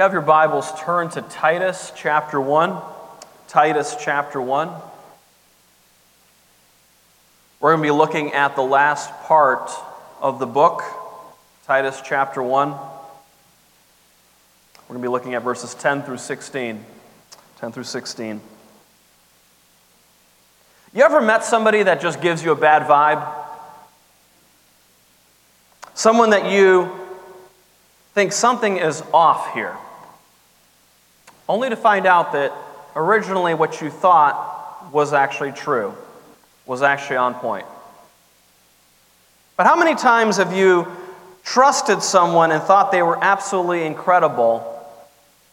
you have your Bibles, turn to Titus chapter 1. Titus chapter 1. We're going to be looking at the last part of the book, Titus chapter 1. We're going to be looking at verses 10 through 16. 10 through 16. You ever met somebody that just gives you a bad vibe? Someone that you think something is off here, only to find out that originally what you thought was actually true, was actually on point. But how many times have you trusted someone and thought they were absolutely incredible,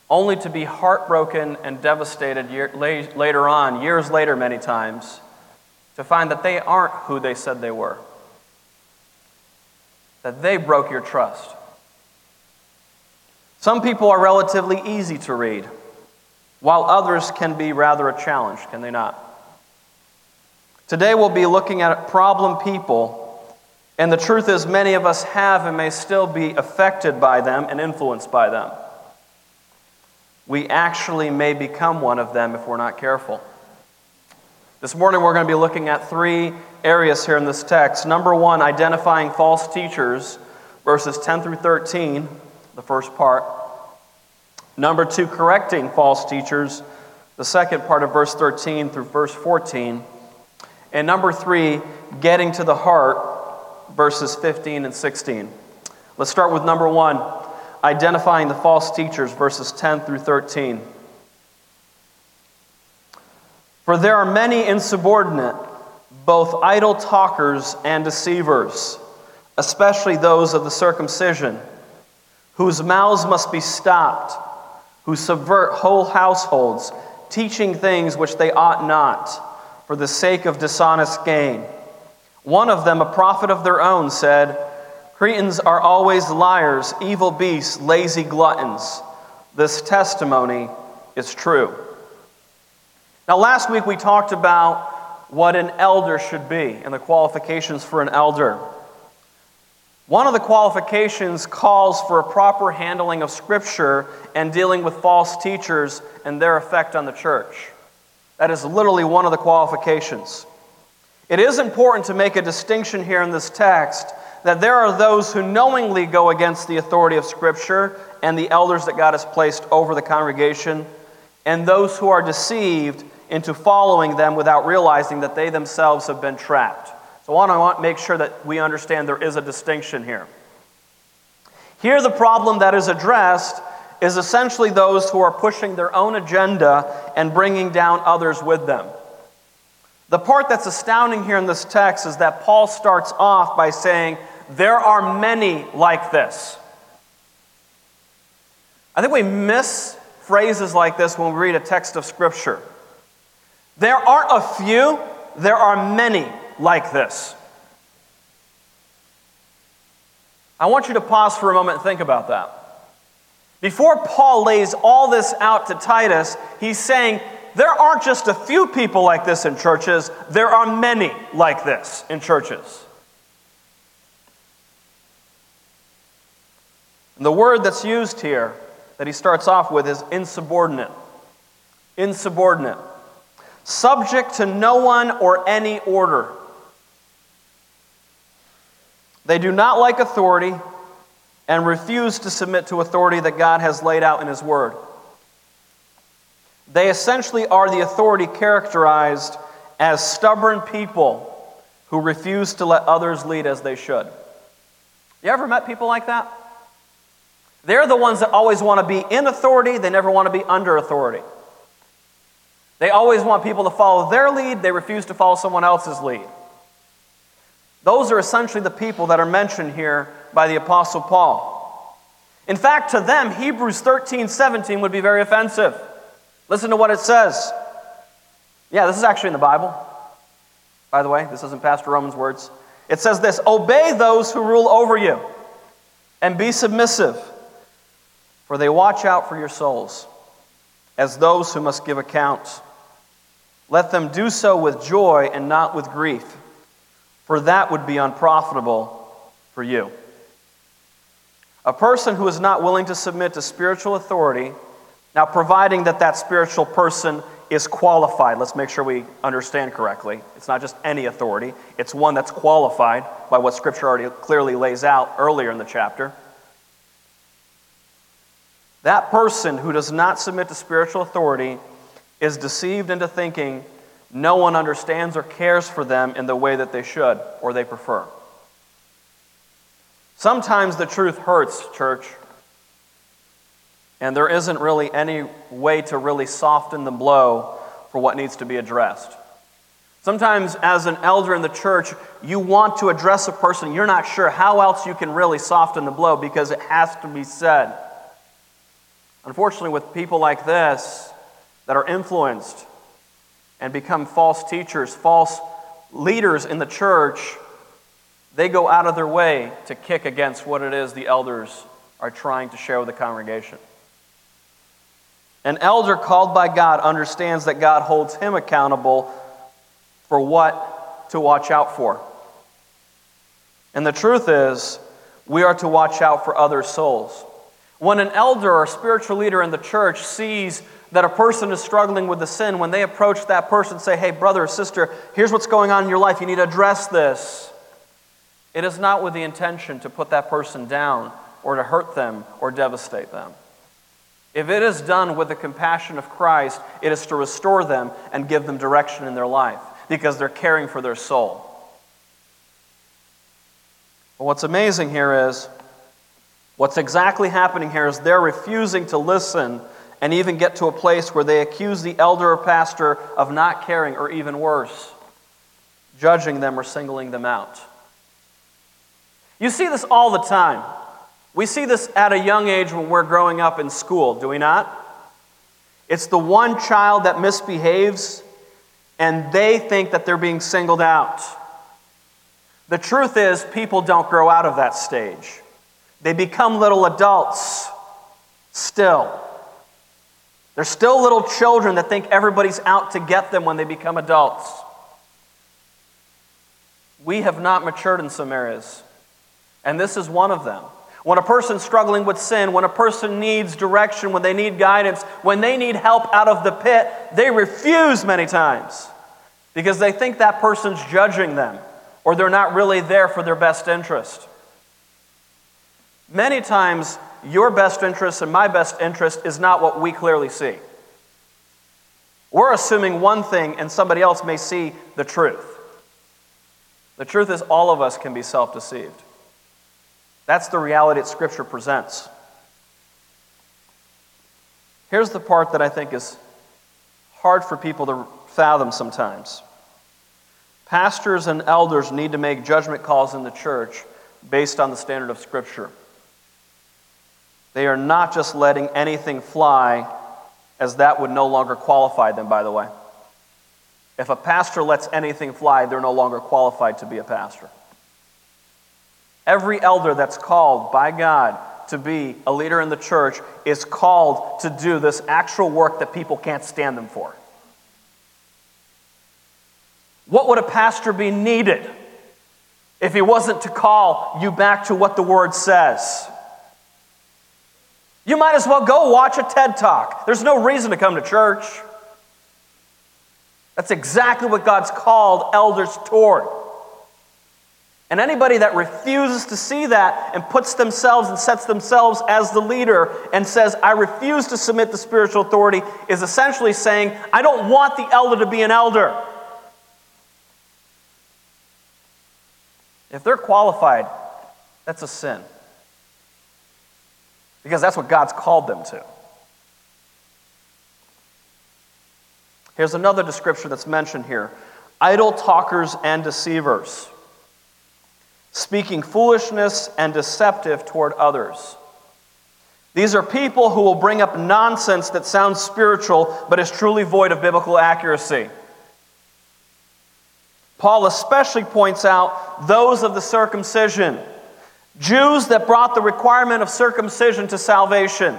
only to be heartbroken and devastated year, later on, years later, many times, to find that they aren't who they said they were? That they broke your trust. Some people are relatively easy to read, while others can be rather a challenge, can they not? Today we'll be looking at problem people, and the truth is, many of us have and may still be affected by them and influenced by them. We actually may become one of them if we're not careful. This morning we're going to be looking at three areas here in this text. Number one, identifying false teachers, verses 10 through 13 the first part. Number two, correcting false teachers, the second part of verse 13 through verse 14. And number three, getting to the heart, verses 15 and 16. Let's start with number one, identifying the false teachers, verses 10 through 13. For there are many insubordinate, both idle talkers and deceivers, especially those of the circumcision whose mouths must be stopped, who subvert whole households, teaching things which they ought not, for the sake of dishonest gain. One of them, a prophet of their own, said, Cretans are always liars, evil beasts, lazy gluttons. This testimony is true. Now, last week we talked about what an elder should be and the qualifications for an elder. One of the qualifications calls for a proper handling of Scripture and dealing with false teachers and their effect on the church. That is literally one of the qualifications. It is important to make a distinction here in this text that there are those who knowingly go against the authority of Scripture and the elders that God has placed over the congregation, and those who are deceived into following them without realizing that they themselves have been trapped. So I want to make sure that we understand there is a distinction here. Here, the problem that is addressed is essentially those who are pushing their own agenda and bringing down others with them. The part that's astounding here in this text is that Paul starts off by saying, There are many like this. I think we miss phrases like this when we read a text of Scripture. There aren't a few, there are many like this. I want you to pause for a moment and think about that. Before Paul lays all this out to Titus, he's saying there aren't just a few people like this in churches, there are many like this in churches. And the word that's used here that he starts off with is insubordinate. Insubordinate. Subject to no one or any order. They do not like authority and refuse to submit to authority that God has laid out in His Word. They essentially are the authority characterized as stubborn people who refuse to let others lead as they should. You ever met people like that? They're the ones that always want to be in authority, they never want to be under authority. They always want people to follow their lead, they refuse to follow someone else's lead. Those are essentially the people that are mentioned here by the Apostle Paul. In fact, to them, Hebrews 13 17 would be very offensive. Listen to what it says. Yeah, this is actually in the Bible. By the way, this isn't Pastor Roman's words. It says this Obey those who rule over you, and be submissive, for they watch out for your souls, as those who must give account. Let them do so with joy and not with grief for that would be unprofitable for you. A person who is not willing to submit to spiritual authority, now providing that that spiritual person is qualified. Let's make sure we understand correctly. It's not just any authority, it's one that's qualified by what Scripture already clearly lays out earlier in the chapter. That person who does not submit to spiritual authority is deceived into thinking no one understands or cares for them in the way that they should or they prefer. Sometimes the truth hurts, church. And there isn't really any way to really soften the blow for what needs to be addressed. Sometimes, as an elder in the church, you want to address a person, you're not sure how else you can really soften the blow because it has to be said. Unfortunately, with people like this that are influenced and become false teachers, false leaders in the church, they go out of their way to kick against what it is the elders are trying to share with the congregation. An elder called by God understands that God holds him accountable for what to watch out for. And the truth is, we are to watch out for other souls. When an elder or spiritual leader in the church sees that a person is struggling with the sin, when they approach that person say, Hey, brother or sister, here's what's going on in your life, you need to address this. It is not with the intention to put that person down or to hurt them or devastate them. If it is done with the compassion of Christ, it is to restore them and give them direction in their life because they're caring for their soul. But what's amazing here is what's exactly happening here is they're refusing to listen and even get to a place where they accuse the elder or pastor of not caring or even worse, judging them or singling them out. You see this all the time. We see this at a young age when we're growing up in school, do we not? It's the one child that misbehaves and they think that they're being singled out. The truth is, people don't grow out of that stage. They become little adults still. They're still little children that think everybody's out to get them when they become adults. We have not matured in some areas, and this is one of them. When a person's struggling with sin, when a person needs direction, when they need guidance, when they need help out of the pit, they refuse many times because they think that person's judging them or they're not really there for their best interest. Many times, your best interest and my best interest is not what we clearly see. We're assuming one thing and somebody else may see the truth. The truth is, all of us can be self deceived. That's the reality that Scripture presents. Here's the part that I think is hard for people to fathom sometimes. Pastors and elders need to make judgment calls in the church based on the standard of Scripture. They are not just letting anything fly, as that would no longer qualify them, by the way. If a pastor lets anything fly, they're no longer qualified to be a pastor. Every elder that's called by God to be a leader in the church is called to do this actual work that people can't stand them for. What would a pastor be needed if he wasn't to call you back to what the word says? You might as well go watch a TED talk. There's no reason to come to church. That's exactly what God's called elders toward. And anybody that refuses to see that and puts themselves and sets themselves as the leader and says, I refuse to submit to spiritual authority, is essentially saying, I don't want the elder to be an elder. If they're qualified, that's a sin. Because that's what God's called them to. Here's another description that's mentioned here idle talkers and deceivers speaking foolishness and deceptive toward others. These are people who will bring up nonsense that sounds spiritual but is truly void of biblical accuracy. Paul especially points out those of the circumcision, Jews that brought the requirement of circumcision to salvation.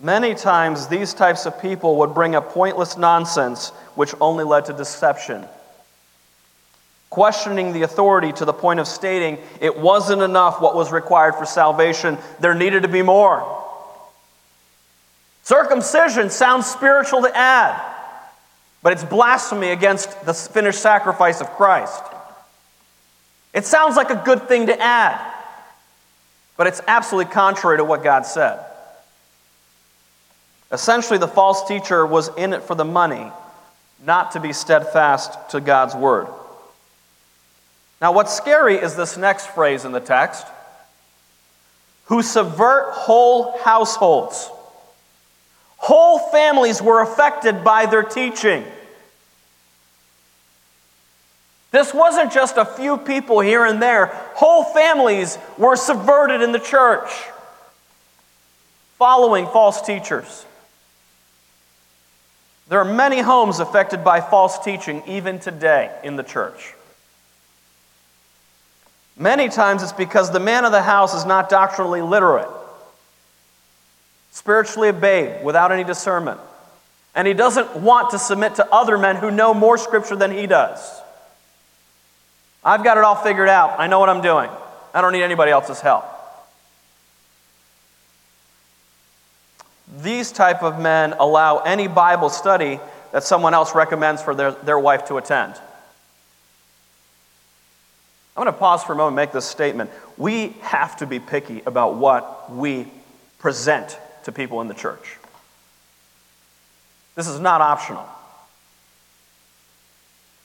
Many times, these types of people would bring up pointless nonsense which only led to deception. questioning the authority to the point of stating it wasn't enough what was required for salvation, there needed to be more. Circumcision sounds spiritual to add, but it's blasphemy against the finished sacrifice of Christ. It sounds like a good thing to add, but it's absolutely contrary to what God said. Essentially, the false teacher was in it for the money, not to be steadfast to God's word. Now, what's scary is this next phrase in the text who subvert whole households. Whole families were affected by their teaching. This wasn't just a few people here and there, whole families were subverted in the church following false teachers. There are many homes affected by false teaching even today in the church. Many times it's because the man of the house is not doctrinally literate spiritually a babe without any discernment. And he doesn't want to submit to other men who know more scripture than he does. I've got it all figured out. I know what I'm doing. I don't need anybody else's help. These type of men allow any Bible study that someone else recommends for their, their wife to attend. I'm going to pause for a moment and make this statement. We have to be picky about what we present to people in the church. This is not optional.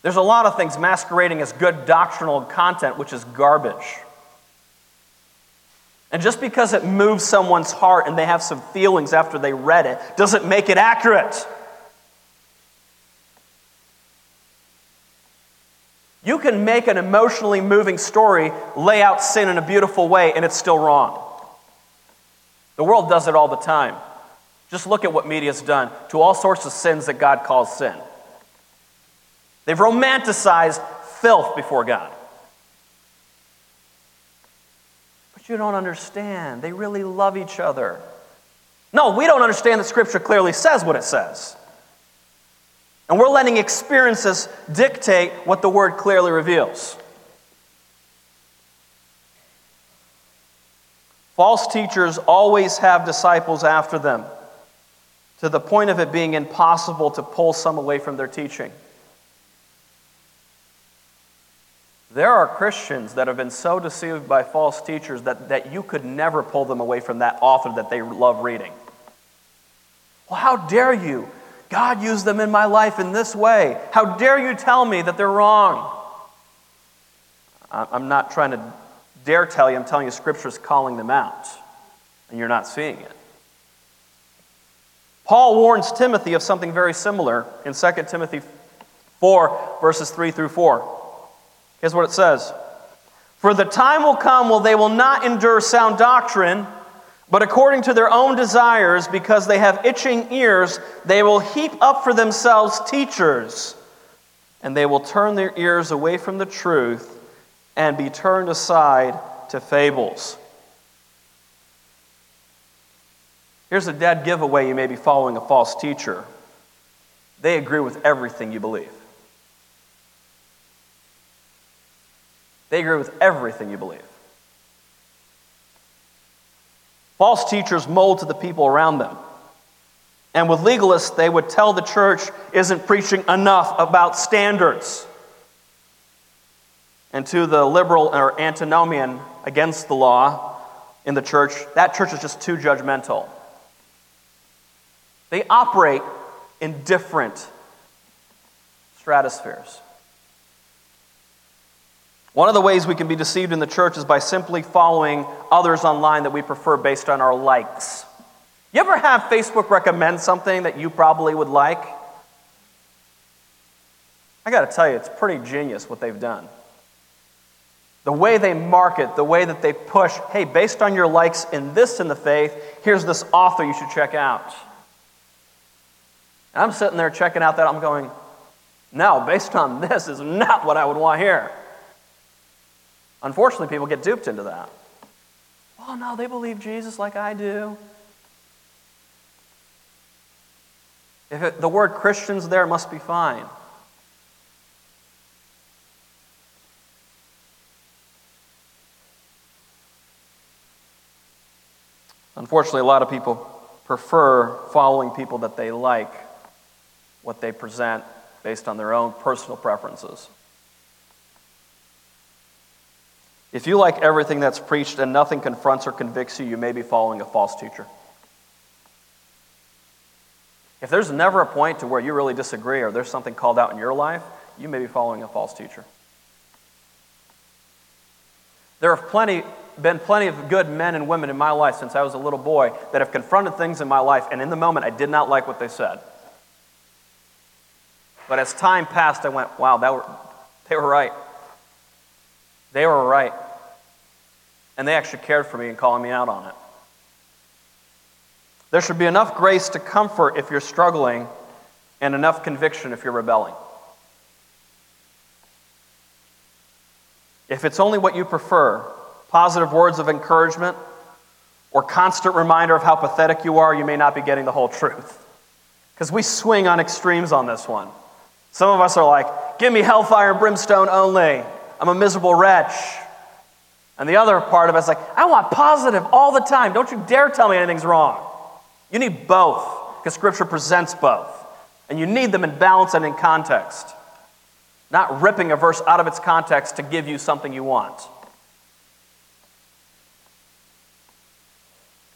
There's a lot of things masquerading as good doctrinal content, which is garbage. And just because it moves someone's heart and they have some feelings after they read it doesn't make it accurate. You can make an emotionally moving story lay out sin in a beautiful way, and it's still wrong. The world does it all the time. Just look at what media's done to all sorts of sins that God calls sin. They've romanticized filth before God. But you don't understand. They really love each other. No, we don't understand that Scripture clearly says what it says. And we're letting experiences dictate what the Word clearly reveals. False teachers always have disciples after them, to the point of it being impossible to pull some away from their teaching. There are Christians that have been so deceived by false teachers that, that you could never pull them away from that author that they love reading. Well, how dare you? God used them in my life in this way. How dare you tell me that they're wrong? I'm not trying to dare tell you, I'm telling you, Scripture's calling them out, and you're not seeing it. Paul warns Timothy of something very similar in 2 Timothy 4, verses 3 through 4. Here's what it says For the time will come when they will not endure sound doctrine, but according to their own desires, because they have itching ears, they will heap up for themselves teachers, and they will turn their ears away from the truth and be turned aside to fables. Here's a dead giveaway you may be following a false teacher. They agree with everything you believe. They agree with everything you believe. False teachers mold to the people around them. And with legalists, they would tell the church isn't preaching enough about standards and to the liberal or antinomian against the law in the church, that church is just too judgmental. They operate in different stratospheres. One of the ways we can be deceived in the church is by simply following others online that we prefer based on our likes. You ever have Facebook recommend something that you probably would like? I got to tell you, it's pretty genius what they've done the way they market, the way that they push, hey, based on your likes in this in the faith, here's this author you should check out. And I'm sitting there checking out that, I'm going, no, based on this is not what I would want here. Unfortunately, people get duped into that. Oh, no, they believe Jesus like I do. If it, the word Christians there must be fine. Unfortunately, a lot of people prefer following people that they like, what they present based on their own personal preferences. If you like everything that's preached and nothing confronts or convicts you, you may be following a false teacher. If there's never a point to where you really disagree or there's something called out in your life, you may be following a false teacher. There have plenty, been plenty of good men and women in my life since I was a little boy that have confronted things in my life, and in the moment I did not like what they said. But as time passed, I went, wow, that were, they were right. They were right. And they actually cared for me and calling me out on it. There should be enough grace to comfort if you're struggling and enough conviction if you're rebelling. If it's only what you prefer, positive words of encouragement or constant reminder of how pathetic you are, you may not be getting the whole truth. Because we swing on extremes on this one. Some of us are like, give me hellfire and brimstone only. I'm a miserable wretch. And the other part of us like, I want positive all the time. Don't you dare tell me anything's wrong. You need both, because Scripture presents both. And you need them in balance and in context, not ripping a verse out of its context to give you something you want.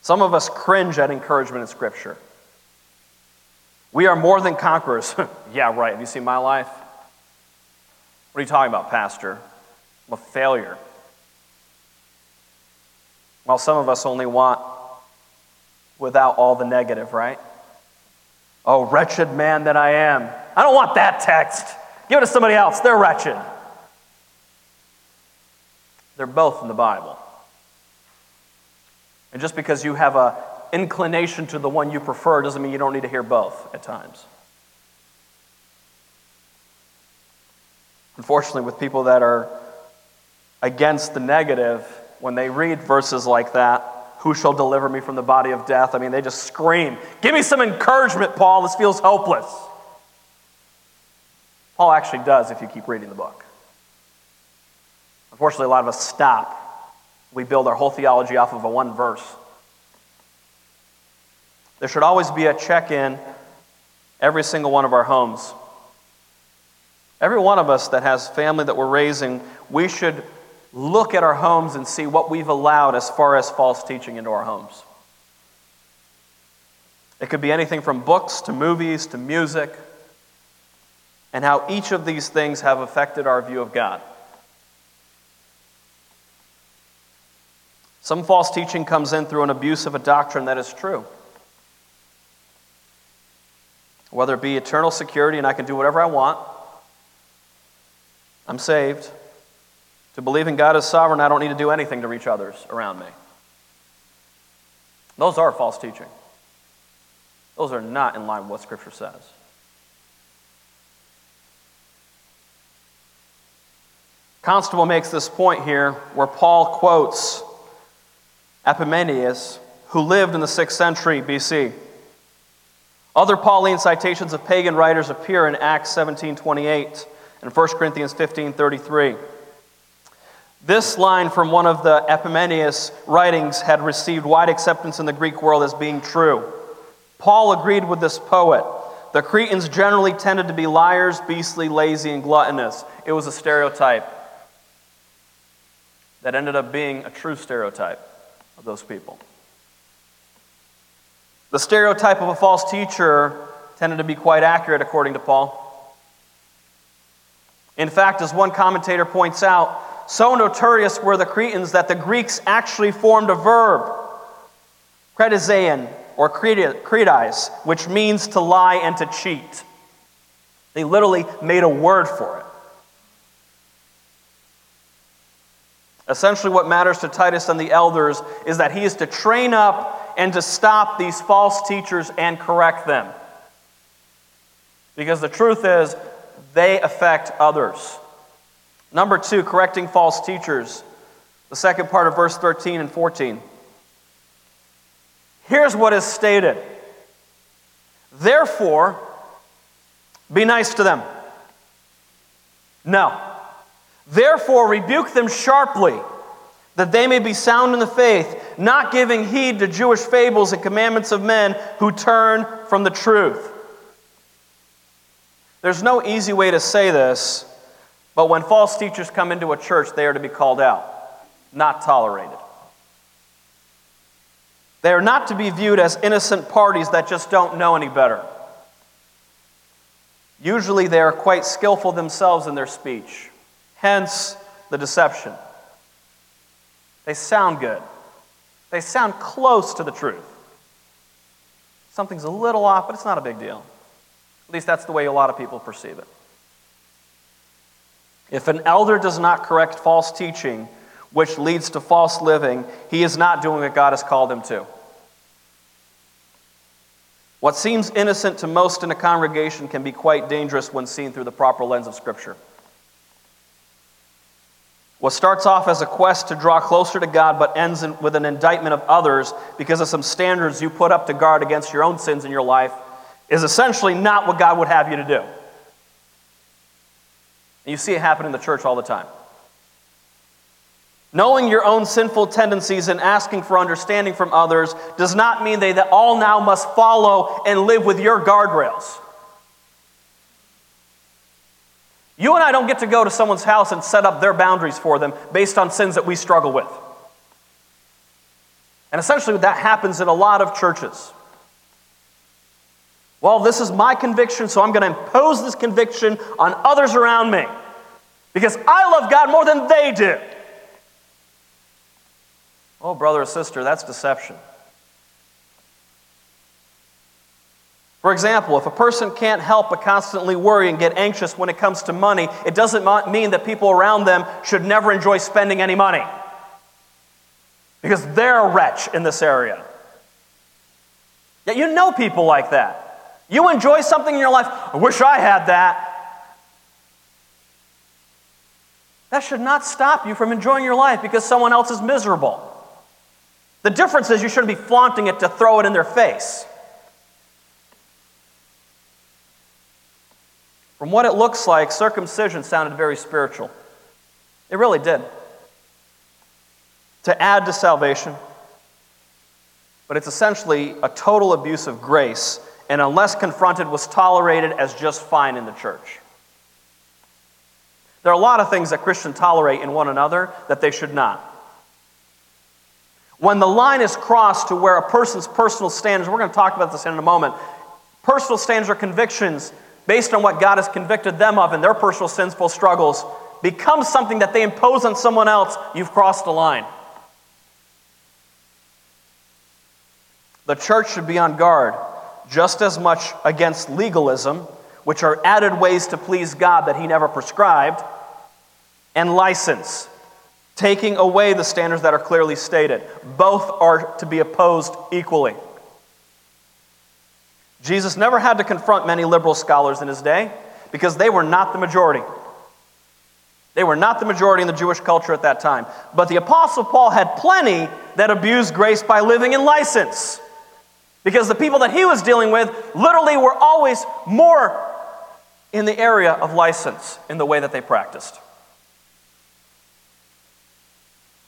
Some of us cringe at encouragement in Scripture. We are more than conquerors. yeah, right. Have you seen my life? What are you talking about, Pastor? I'm a failure. Well, some of us only want without all the negative, right? Oh, wretched man that I am. I don't want that text. Give it to somebody else. They're wretched. They're both in the Bible. And just because you have an inclination to the one you prefer doesn't mean you don't need to hear both at times. Unfortunately, with people that are against the negative, when they read verses like that, who shall deliver me from the body of death? I mean, they just scream, Give me some encouragement, Paul. This feels hopeless. Paul actually does if you keep reading the book. Unfortunately, a lot of us stop. We build our whole theology off of a one verse. There should always be a check in every single one of our homes. Every one of us that has family that we're raising, we should look at our homes and see what we've allowed as far as false teaching into our homes. It could be anything from books to movies to music, and how each of these things have affected our view of God. Some false teaching comes in through an abuse of a doctrine that is true. Whether it be eternal security and I can do whatever I want, I'm saved to believe in God as sovereign, I don't need to do anything to reach others around me. Those are false teaching. Those are not in line with what Scripture says. Constable makes this point here where Paul quotes Epimenides, who lived in the 6th century BC. Other Pauline citations of pagan writers appear in Acts 17:28 and 1 Corinthians 15:33. This line from one of the Epimenides writings had received wide acceptance in the Greek world as being true. Paul agreed with this poet. The Cretans generally tended to be liars, beastly, lazy, and gluttonous. It was a stereotype that ended up being a true stereotype of those people. The stereotype of a false teacher tended to be quite accurate, according to Paul. In fact, as one commentator points out, so notorious were the Cretans that the Greeks actually formed a verb, kretizein, or kretize, which means to lie and to cheat. They literally made a word for it. Essentially, what matters to Titus and the elders is that he is to train up and to stop these false teachers and correct them. Because the truth is, they affect others. Number two, correcting false teachers. The second part of verse 13 and 14. Here's what is stated Therefore, be nice to them. No. Therefore, rebuke them sharply. that they may be sound in the faith, not giving heed to Jewish fables and commandments of men who turn from the truth. There's no easy way to say this, but when false teachers come into a church, they are to be called out, not tolerated. They are not to be viewed as innocent parties that just don't know any better. Usually, they are quite skillful themselves in their speech, hence the deception. They sound good, they sound close to the truth. Something's a little off, but it's not a big deal. At least that's the way a lot of people perceive it. If an elder does not correct false teaching, which leads to false living, he is not doing what God has called him to. What seems innocent to most in a congregation can be quite dangerous when seen through the proper lens of Scripture. What starts off as a quest to draw closer to God but ends in, with an indictment of others because of some standards you put up to guard against your own sins in your life is essentially not what God would have you to do. You see it happen in the church all the time. Knowing your own sinful tendencies and asking for understanding from others does not mean they that all now must follow and live with your guardrails. You and I don't get to go to someone's house and set up their boundaries for them based on sins that we struggle with. And essentially, that happens in a lot of churches. Well, this is my conviction, so I'm going to impose this conviction on others around me because I love God more than they do. Oh, brother or sister, that's deception. For example, if a person can't help but constantly worry and get anxious when it comes to money, it doesn't mean that people around them should never enjoy spending any money. Because they're a wretch in this area. Yet you know people like that. You enjoy something in your life, I wish I had that. That should not stop you from enjoying your life because someone else is miserable. The difference is you shouldn't be flaunting it to throw it in their face. From what it looks like, circumcision sounded very spiritual. It really did. To add to salvation. But it's essentially a total abuse of grace and unless confronted, was tolerated as just fine in the church. There are a lot of things that Christians tolerate in one another that they should not. When the line is crossed to where a person's personal standards, we're going to talk about this in a moment, personal standards or convictions based on what God has convicted them of in their personal sinful struggles becomes something that they impose on someone else, you've crossed the line. The church should be on guard just as much against legalism, which are added ways to please God that He never prescribed, and license, taking away the standards that are clearly stated. Both are to be opposed equally. Jesus never had to confront many liberal scholars in his day because they were not the majority. They were not the majority in the Jewish culture at that time. But the Apostle Paul had plenty that abused grace by living in license. Because the people that he was dealing with literally were always more in the area of license in the way that they practiced.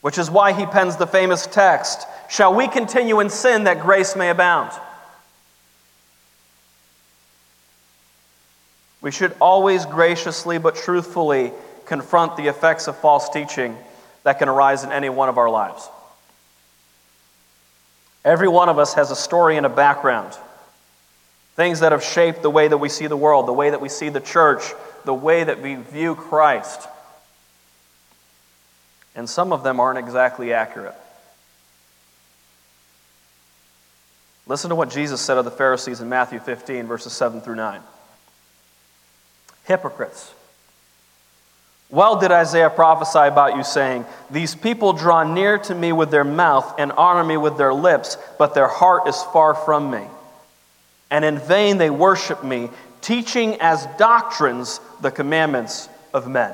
Which is why he pens the famous text Shall we continue in sin that grace may abound? We should always graciously but truthfully confront the effects of false teaching that can arise in any one of our lives. Every one of us has a story and a background. Things that have shaped the way that we see the world, the way that we see the church, the way that we view Christ. And some of them aren't exactly accurate. Listen to what Jesus said of the Pharisees in Matthew 15, verses 7 through 9. Hypocrites. Well, did Isaiah prophesy about you, saying, These people draw near to me with their mouth and honor me with their lips, but their heart is far from me. And in vain they worship me, teaching as doctrines the commandments of men.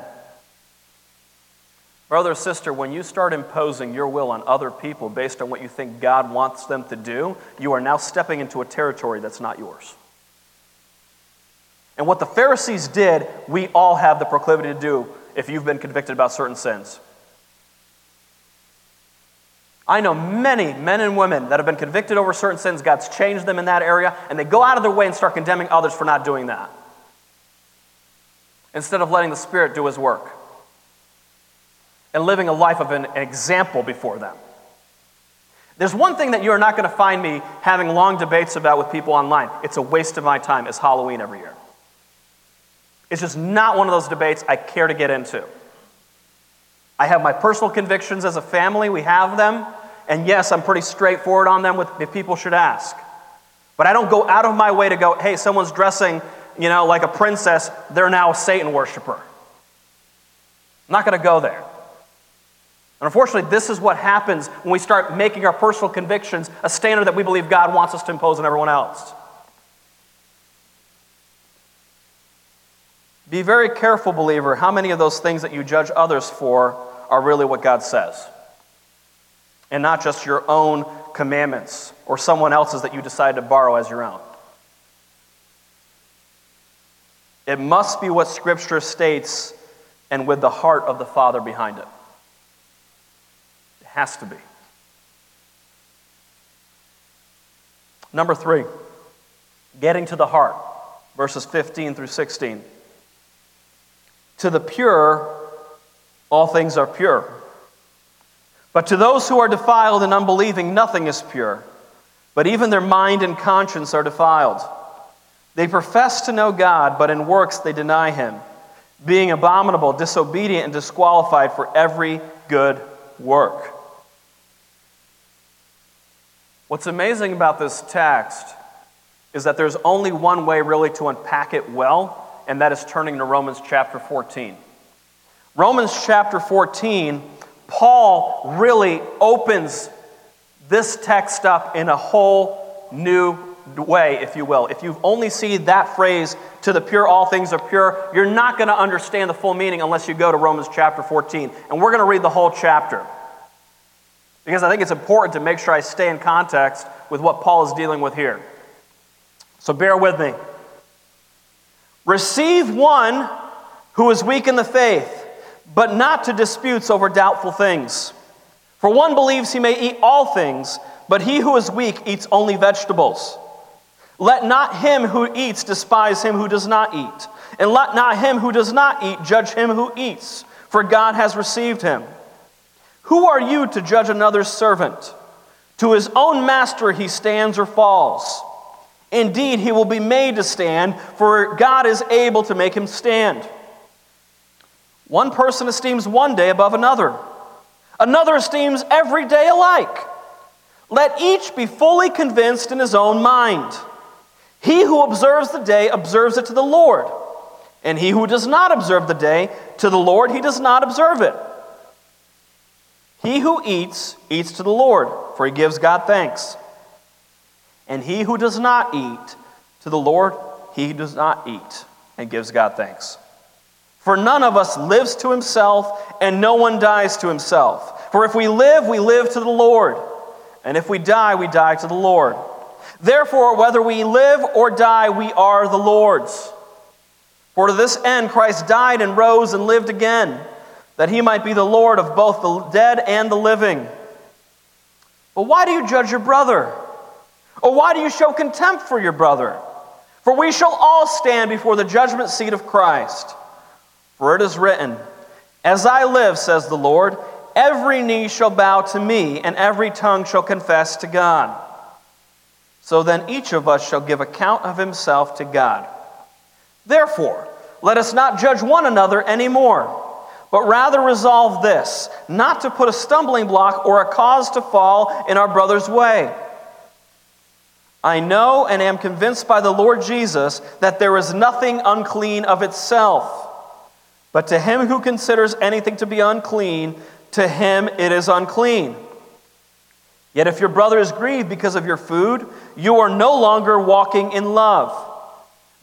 Brother or sister, when you start imposing your will on other people based on what you think God wants them to do, you are now stepping into a territory that's not yours. And what the Pharisees did, we all have the proclivity to do if you've been convicted about certain sins. I know many men and women that have been convicted over certain sins. God's changed them in that area, and they go out of their way and start condemning others for not doing that instead of letting the Spirit do His work and living a life of an example before them. There's one thing that you are not going to find me having long debates about with people online. It's a waste of my time. It's Halloween every year. It's just not one of those debates I care to get into. I have my personal convictions as a family, we have them. And yes, I'm pretty straightforward on them with, if people should ask. But I don't go out of my way to go, hey, someone's dressing, you know, like a princess, they're now a Satan worshiper. I'm not going to go there. And unfortunately, this is what happens when we start making our personal convictions a standard that we believe God wants us to impose on everyone else. Be very careful, believer, how many of those things that you judge others for are really what God says, and not just your own commandments or someone else's that you decide to borrow as your own. It must be what Scripture states and with the heart of the Father behind it. Has to be. Number three, getting to the heart, verses 15 through 16. To the pure, all things are pure. But to those who are defiled and unbelieving, nothing is pure. But even their mind and conscience are defiled. They profess to know God, but in works they deny Him, being abominable, disobedient, and disqualified for every good work. What's amazing about this text is that there's only one way really to unpack it well, and that is turning to Romans chapter 14. Romans chapter 14, Paul really opens this text up in a whole new way, if you will. If you only see that phrase, to the pure, all things are pure, you're not going to understand the full meaning unless you go to Romans chapter 14. And we're going to read the whole chapter because I think it's important to make sure I stay in context with what Paul is dealing with here. So bear with me. Receive one who is weak in the faith, but not to disputes over doubtful things. For one believes he may eat all things, but he who is weak eats only vegetables. Let not him who eats despise him who does not eat, and let not him who does not eat judge him who eats, for God has received him. Who are you to judge another's servant? To his own master he stands or falls. Indeed, he will be made to stand, for God is able to make him stand. One person esteems one day above another, another esteems every day alike. Let each be fully convinced in his own mind. He who observes the day observes it to the Lord, and he who does not observe the day to the Lord, he does not observe it. He who eats, eats to the Lord, for he gives God thanks. And he who does not eat to the Lord, he does not eat and gives God thanks. For none of us lives to himself, and no one dies to himself. For if we live, we live to the Lord. And if we die, we die to the Lord. Therefore, whether we live or die, we are the Lord's. For to this end Christ died and rose and lived again that he might be the Lord of both the dead and the living. But why do you judge your brother? Or why do you show contempt for your brother? For we shall all stand before the judgment seat of Christ. For it is written, As I live, says the Lord, every knee shall bow to me, and every tongue shall confess to God. So then each of us shall give account of himself to God. Therefore, let us not judge one another anymore but rather resolve this not to put a stumbling block or a cause to fall in our brother's way. I know and am convinced by the Lord Jesus that there is nothing unclean of itself. But to him who considers anything to be unclean, to him it is unclean. Yet if your brother is grieved because of your food, you are no longer walking in love.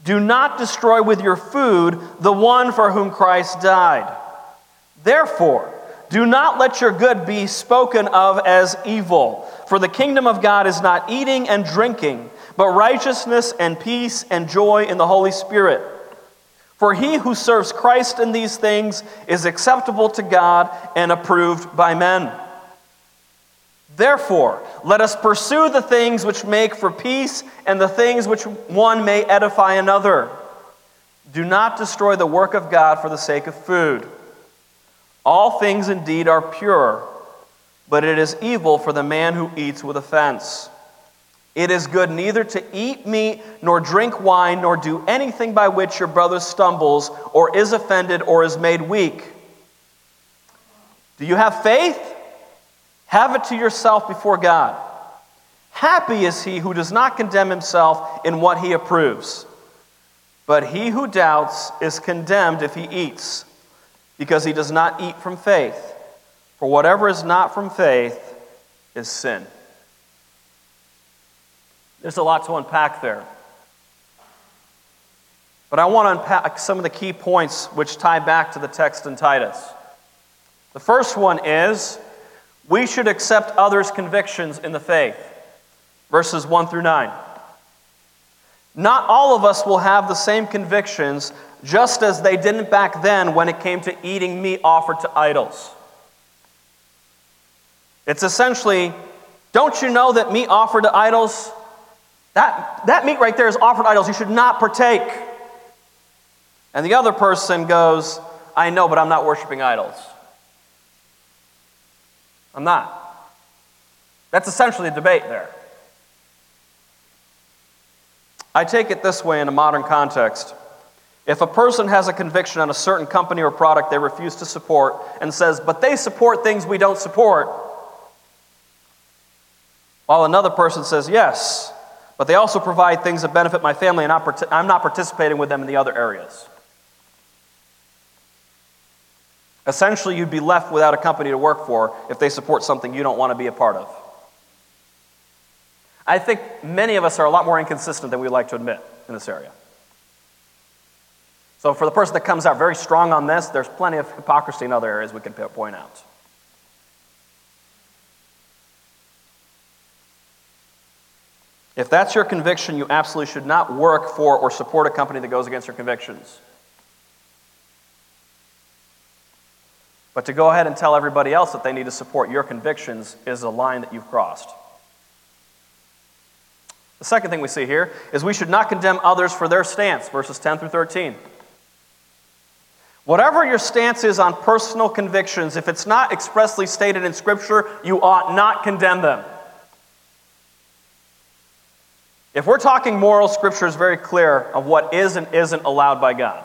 Do not destroy with your food the one for whom Christ died. Therefore, do not let your good be spoken of as evil, for the kingdom of God is not eating and drinking, but righteousness and peace and joy in the Holy Spirit. For he who serves Christ in these things is acceptable to God and approved by men. Therefore, let us pursue the things which make for peace and the things which one may edify another. Do not destroy the work of God for the sake of food. All things indeed are pure, but it is evil for the man who eats with offense. It is good neither to eat meat, nor drink wine, nor do anything by which your brother stumbles, or is offended, or is made weak. Do you have faith? Have it to yourself before God. Happy is he who does not condemn himself in what he approves. But he who doubts is condemned if he eats, because he does not eat from faith. For whatever is not from faith is sin. There's a lot to unpack there. But I want to unpack some of the key points which tie back to the text in Titus. The first one is we should accept others' convictions in the faith. Verses 1 through 9. Not all of us will have the same convictions, just as they didn't back then when it came to eating meat offered to idols. It's essentially, don't you know that meat offered to idols that, that meat right there is offered idols. You should not partake. And the other person goes, I know, but I'm not worshiping idols. I'm not. That's essentially the debate there. I take it this way in a modern context. If a person has a conviction on a certain company or product they refuse to support and says, but they support things we don't support, while another person says, yes, but they also provide things that benefit my family, and I'm not participating with them in the other areas. Essentially, you'd be left without a company to work for if they support something you don't want to be a part of. I think many of us are a lot more inconsistent than we like to admit in this area. So, for the person that comes out very strong on this, there's plenty of hypocrisy in other areas we can point out. If that's your conviction, you absolutely should not work for or support a company that goes against your convictions. But to go ahead and tell everybody else that they need to support your convictions is a line that you've crossed. The second thing we see here is we should not condemn others for their stance, verses 10 through 13. Whatever your stance is on personal convictions, if it's not expressly stated in Scripture, you ought not condemn them. If we're talking moral, Scripture is very clear of what is and isn't allowed by God.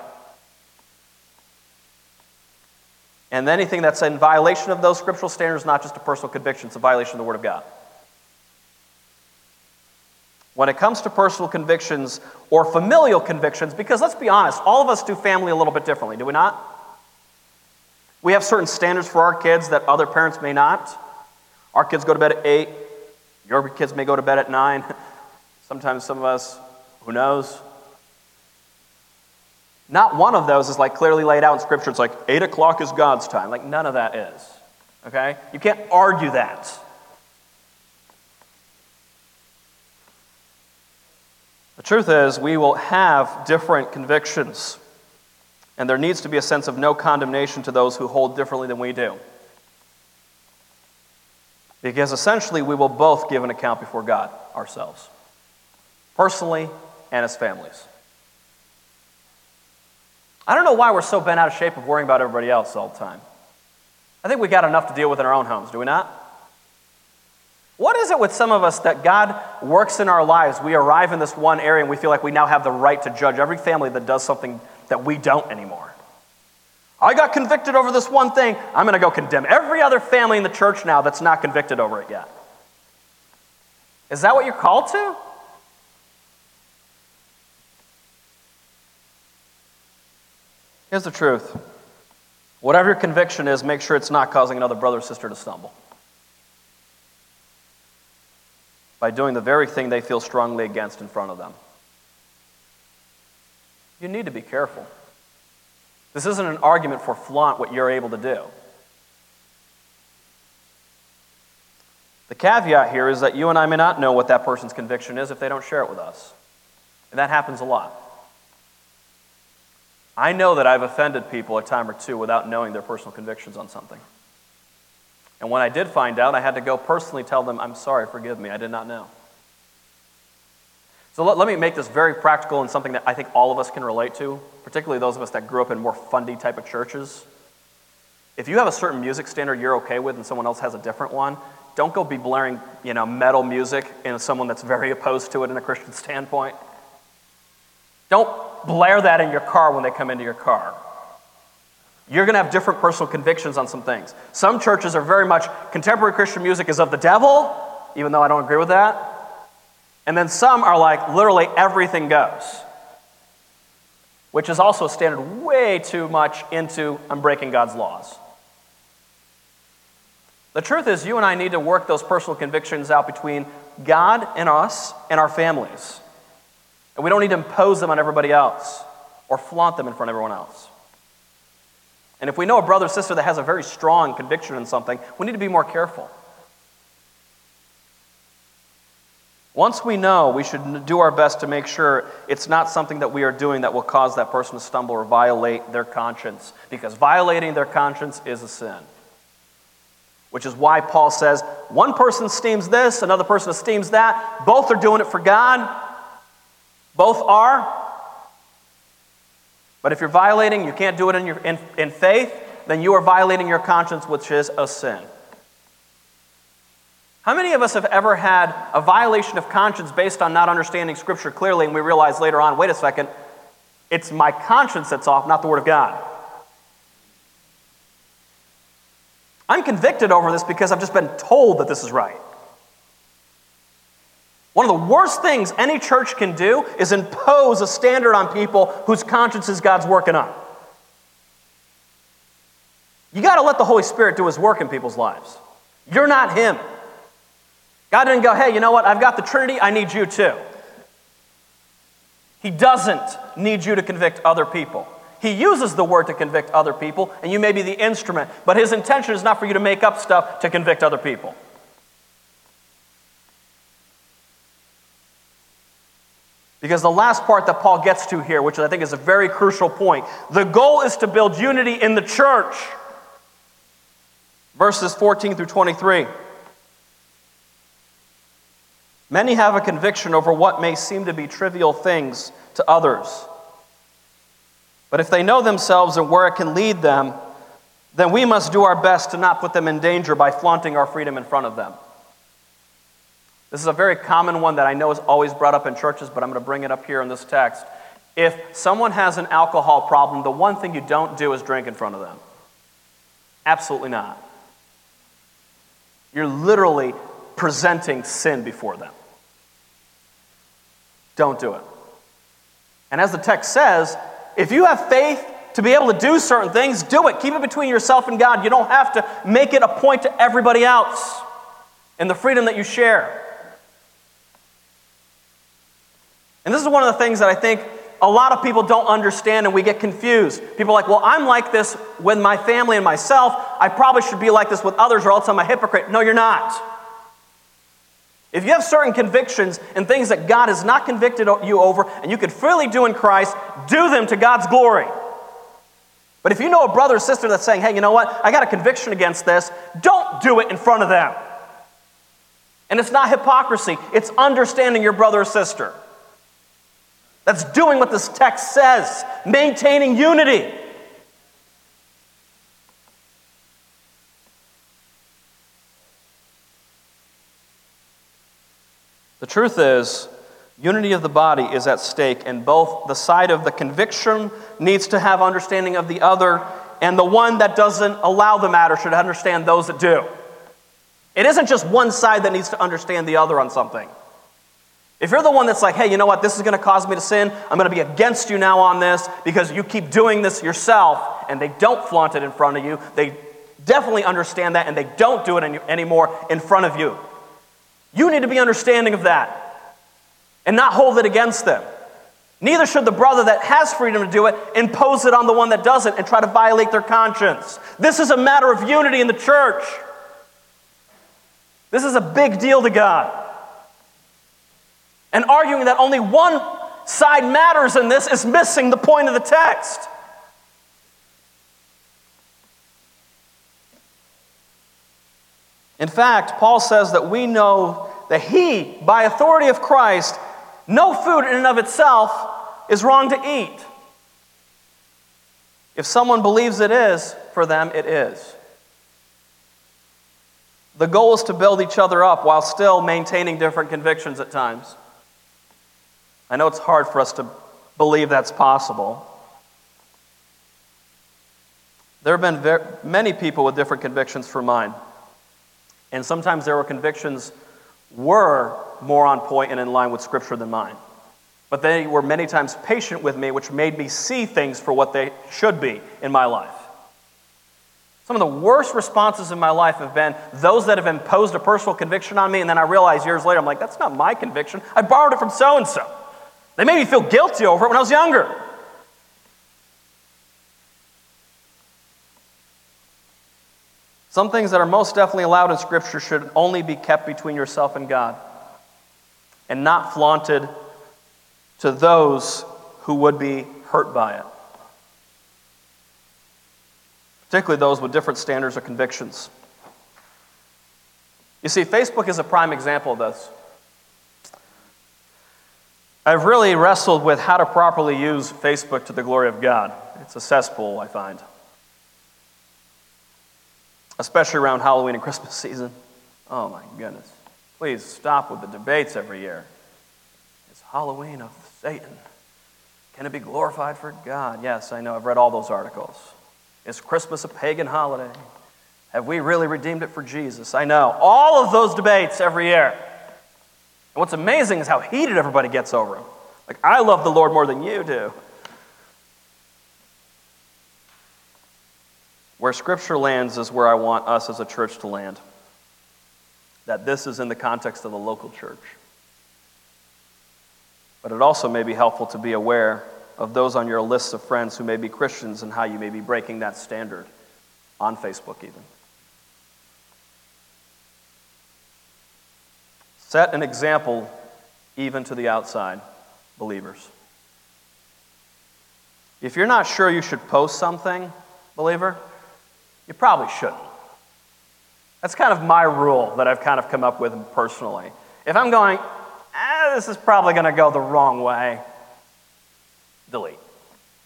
And anything that's in violation of those scriptural standards not just a personal conviction, it's a violation of the Word of God. When it comes to personal convictions or familial convictions, because let's be honest, all of us do family a little bit differently, do we not? We have certain standards for our kids that other parents may not. Our kids go to bed at 8, your kids may go to bed at 9. Sometimes some of us, who knows? Not one of those is like clearly laid out in Scripture. It's like 8 o'clock is God's time. Like none of that is. Okay? You can't argue that. The truth is, we will have different convictions, and there needs to be a sense of no condemnation to those who hold differently than we do. Because essentially, we will both give an account before God ourselves personally and as families. I don't know why we're so bent out of shape of worrying about everybody else all the time. I think we've got enough to deal with in our own homes, do we not? What is it with some of us that God works in our lives? We arrive in this one area and we feel like we now have the right to judge every family that does something that we don't anymore. I got convicted over this one thing. I'm going to go condemn every other family in the church now that's not convicted over it yet. Is that what you're called to? Here's the truth whatever your conviction is, make sure it's not causing another brother or sister to stumble. By doing the very thing they feel strongly against in front of them. You need to be careful. This isn't an argument for flaunt what you're able to do. The caveat here is that you and I may not know what that person's conviction is if they don't share it with us. And that happens a lot. I know that I've offended people a time or two without knowing their personal convictions on something. And when I did find out, I had to go personally tell them, I'm sorry, forgive me, I did not know. So let, let me make this very practical and something that I think all of us can relate to, particularly those of us that grew up in more fundy type of churches. If you have a certain music standard you're okay with and someone else has a different one, don't go be blaring, you know, metal music in someone that's very opposed to it in a Christian standpoint. Don't blare that in your car when they come into your car. You're going to have different personal convictions on some things. Some churches are very much contemporary Christian music is of the devil, even though I don't agree with that. And then some are like literally everything goes, which is also standard way too much into I'm breaking God's laws. The truth is, you and I need to work those personal convictions out between God and us and our families. And we don't need to impose them on everybody else or flaunt them in front of everyone else. And if we know a brother or sister that has a very strong conviction in something, we need to be more careful. Once we know, we should do our best to make sure it's not something that we are doing that will cause that person to stumble or violate their conscience, because violating their conscience is a sin. Which is why Paul says one person esteems this, another person esteems that. Both are doing it for God. Both are. But if you're violating, you can't do it in, your, in, in faith, then you are violating your conscience, which is a sin. How many of us have ever had a violation of conscience based on not understanding Scripture clearly, and we realize later on, wait a second, it's my conscience that's off, not the Word of God? I'm convicted over this because I've just been told that this is right. One of the worst things any church can do is impose a standard on people whose consciences God's working on. You got to let the Holy Spirit do His work in people's lives. You're not Him. God didn't go, hey, you know what? I've got the Trinity, I need you too. He doesn't need you to convict other people. He uses the word to convict other people, and you may be the instrument, but his intention is not for you to make up stuff to convict other people. Because the last part that Paul gets to here, which I think is a very crucial point, the goal is to build unity in the church. Verses 14 through 23. Many have a conviction over what may seem to be trivial things to others. But if they know themselves and where it can lead them, then we must do our best to not put them in danger by flaunting our freedom in front of them. This is a very common one that I know is always brought up in churches, but I'm going to bring it up here in this text. If someone has an alcohol problem, the one thing you don't do is drink in front of them. Absolutely not. You're literally presenting sin before them. Don't do it. And as the text says, if you have faith to be able to do certain things, do it. Keep it between yourself and God. You don't have to make it a point to everybody else in the freedom that you share. And this is one of the things that I think a lot of people don't understand and we get confused. People are like, well, I'm like this with my family and myself. I probably should be like this with others or else I'm a hypocrite. No, you're not. If you have certain convictions and things that God has not convicted you over and you could freely do in Christ, do them to God's glory. But if you know a brother or sister that's saying, hey, you know what, I got a conviction against this, don't do it in front of them. And it's not hypocrisy, it's understanding your brother or sister. That's doing what this text says, maintaining unity. The truth is, unity of the body is at stake, and both the side of the conviction needs to have understanding of the other, and the one that doesn't allow the matter should understand those that do. It isn't just one side that needs to understand the other on something. If you're the one that's like, hey, you know what, this is going to cause me to sin, I'm going to be against you now on this because you keep doing this yourself, and they don't flaunt it in front of you, they definitely understand that, and they don't do it any- anymore in front of you. You need to be understanding of that and not hold it against them. Neither should the brother that has freedom to do it impose it on the one that doesn't and try to violate their conscience. This is a matter of unity in the church. This is a big deal to God. And arguing that only one side matters in this is missing the point of the text. In fact, Paul says that we know that he, by authority of Christ, no food in and of itself is wrong to eat. If someone believes it is, for them it is. The goal is to build each other up while still maintaining different convictions at times. I know it's hard for us to believe that's possible. There have been very, many people with different convictions from mine. And sometimes their convictions were more on point and in line with Scripture than mine. But they were many times patient with me, which made me see things for what they should be in my life. Some of the worst responses in my life have been those that have imposed a personal conviction on me, and then I realize years later, I'm like, that's not my conviction. I borrowed it from so and so. They made me feel guilty over it when I was younger. Some things that are most definitely allowed in Scripture should only be kept between yourself and God and not flaunted to those who would be hurt by it, particularly those with different standards or convictions. You see, Facebook is a prime example of this. I've really wrestled with how to properly use Facebook to the glory of God. It's a cesspool, I find especially around Halloween and Christmas season. Oh my goodness. Please stop with the debates every year. Is Halloween of Satan? Can it be glorified for God? Yes, I know. I've read all those articles. Is Christmas a pagan holiday? Have we really redeemed it for Jesus? I know. All of those debates every year. And what's amazing is how heated everybody gets over them. Like, I love the Lord more than you do. Where Scripture lands is where I want us as a church to land. That this is in the context of the local church. But it also may be helpful to be aware of those on your lists of friends who may be Christians and how you may be breaking that standard on Facebook, even. Set an example even to the outside believers. If you're not sure you should post something, believer, you probably shouldn't. That's kind of my rule that I've kind of come up with personally. If I'm going, eh, this is probably going to go the wrong way, delete.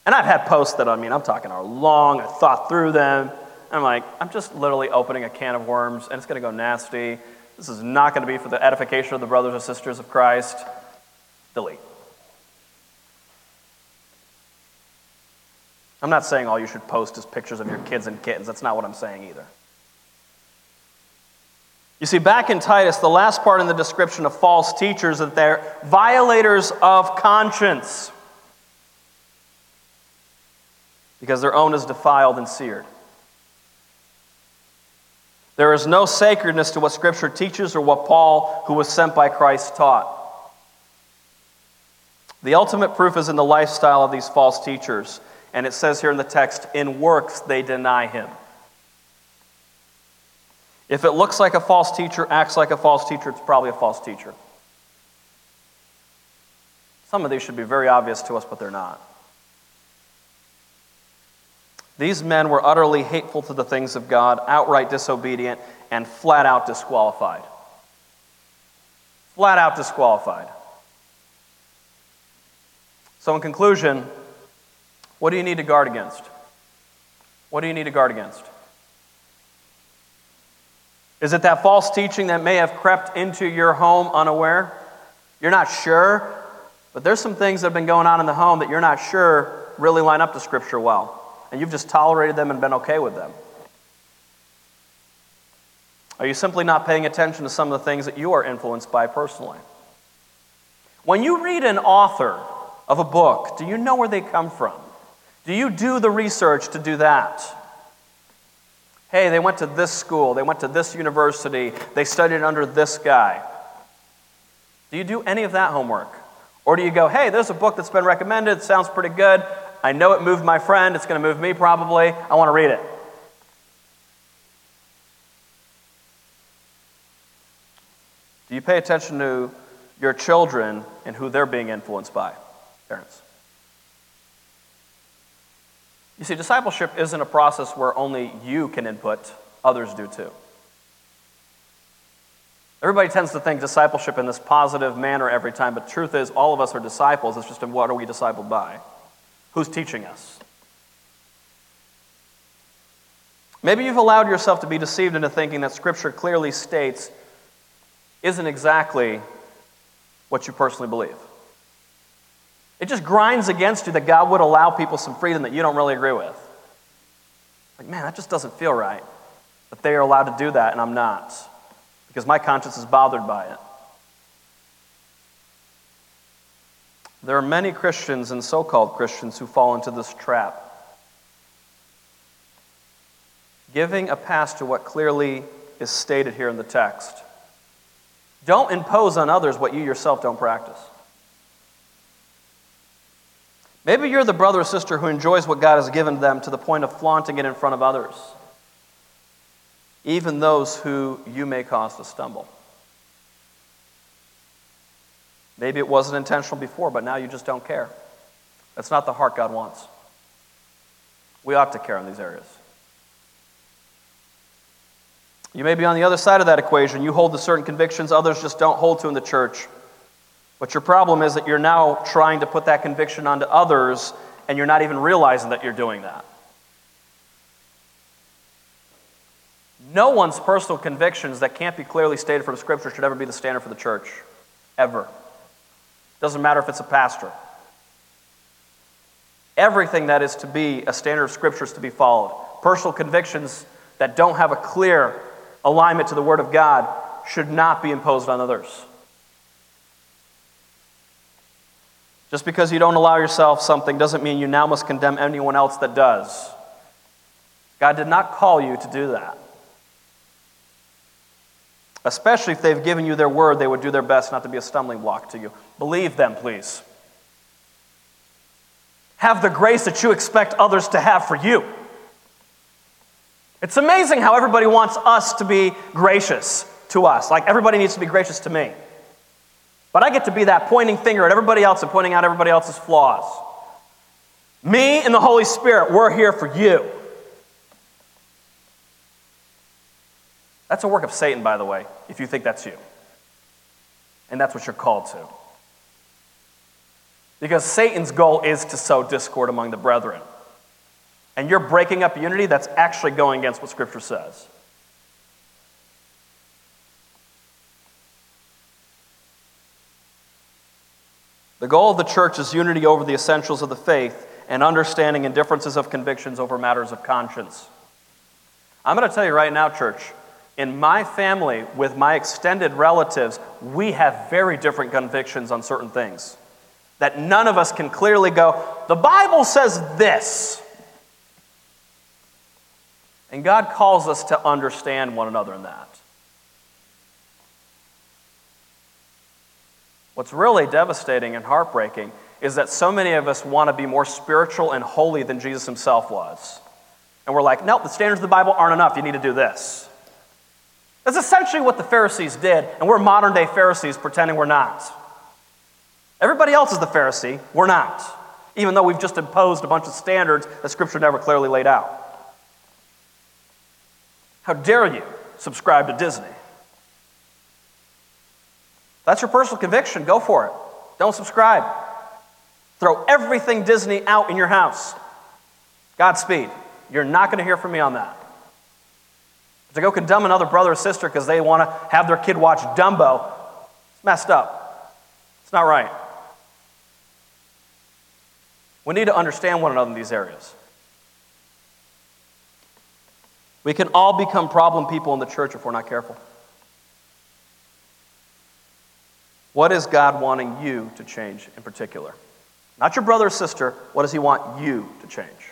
And I've had posts that, I mean, I'm talking are long, I thought through them. I'm like, I'm just literally opening a can of worms and it's going to go nasty. This is not going to be for the edification of the brothers or sisters of Christ. Delete. I'm not saying all you should post is pictures of your kids and kittens. That's not what I'm saying either. You see, back in Titus, the last part in the description of false teachers that they're violators of conscience because their own is defiled and seared. There is no sacredness to what Scripture teaches or what Paul, who was sent by Christ, taught. The ultimate proof is in the lifestyle of these false teachers. And it says here in the text, in works they deny him. If it looks like a false teacher, acts like a false teacher, it's probably a false teacher. Some of these should be very obvious to us, but they're not. These men were utterly hateful to the things of God, outright disobedient, and flat out disqualified. Flat out disqualified. So, in conclusion, what do you need to guard against? What do you need to guard against? Is it that false teaching that may have crept into your home unaware? You're not sure, but there's some things that have been going on in the home that you're not sure really line up to Scripture well, and you've just tolerated them and been okay with them. Are you simply not paying attention to some of the things that you are influenced by personally? When you read an author of a book, do you know where they come from? Do you do the research to do that? Hey, they went to this school, they went to this university, they studied under this guy. Do you do any of that homework? Or do you go, hey, there's a book that's been recommended, sounds pretty good. I know it moved my friend, it's going to move me probably. I want to read it. Do you pay attention to your children and who they're being influenced by? Parents. You see, discipleship isn't a process where only you can input, others do too. Everybody tends to think discipleship in this positive manner every time, but truth is, all of us are disciples. It's just what are we discipled by? Who's teaching us? Maybe you've allowed yourself to be deceived into thinking that Scripture clearly states isn't exactly what you personally believe. It just grinds against you that God would allow people some freedom that you don't really agree with. Like, man, that just doesn't feel right. But they are allowed to do that, and I'm not. Because my conscience is bothered by it. There are many Christians and so called Christians who fall into this trap. Giving a pass to what clearly is stated here in the text. Don't impose on others what you yourself don't practice. Maybe you're the brother or sister who enjoys what God has given them to the point of flaunting it in front of others, even those who you may cause to stumble. Maybe it wasn't intentional before, but now you just don't care. That's not the heart God wants. We ought to care in these areas. You may be on the other side of that equation. You hold to certain convictions others just don't hold to in the church. But your problem is that you're now trying to put that conviction onto others, and you're not even realizing that you're doing that. No one's personal convictions that can't be clearly stated from Scripture should ever be the standard for the church. Ever. Doesn't matter if it's a pastor. Everything that is to be a standard of Scripture is to be followed. Personal convictions that don't have a clear alignment to the Word of God should not be imposed on others. Just because you don't allow yourself something doesn't mean you now must condemn anyone else that does. God did not call you to do that. Especially if they've given you their word, they would do their best not to be a stumbling block to you. Believe them, please. Have the grace that you expect others to have for you. It's amazing how everybody wants us to be gracious to us. Like everybody needs to be gracious to me. But I get to be that pointing finger at everybody else and pointing out everybody else's flaws. Me and the Holy Spirit, we're here for you. That's a work of Satan, by the way, if you think that's you. And that's what you're called to. Because Satan's goal is to sow discord among the brethren and you're breaking up unity, that's actually going against what Scripture says. The goal of the church is unity over the essentials of the faith and understanding and differences of convictions over matters of conscience. I'm going to tell you right now, church, in my family, with my extended relatives, we have very different convictions on certain things. That none of us can clearly go, the Bible says this. And God calls us to understand one another in that. What's really devastating and heartbreaking is that so many of us want to be more spiritual and holy than Jesus himself was. And we're like, nope, the standards of the Bible aren't enough. You need to do this. That's essentially what the Pharisees did, and we're modern day Pharisees pretending we're not. Everybody else is the Pharisee, we're not, even though we've just imposed a bunch of standards that Scripture never clearly laid out. How dare you subscribe to Disney? That's your personal conviction. Go for it. Don't subscribe. Throw everything Disney out in your house. Godspeed. You're not going to hear from me on that. To go condemn another brother or sister because they want to have their kid watch Dumbo, it's messed up. It's not right. We need to understand one another in these areas. We can all become problem people in the church if we're not careful. What is God wanting you to change in particular? Not your brother or sister. What does He want you to change?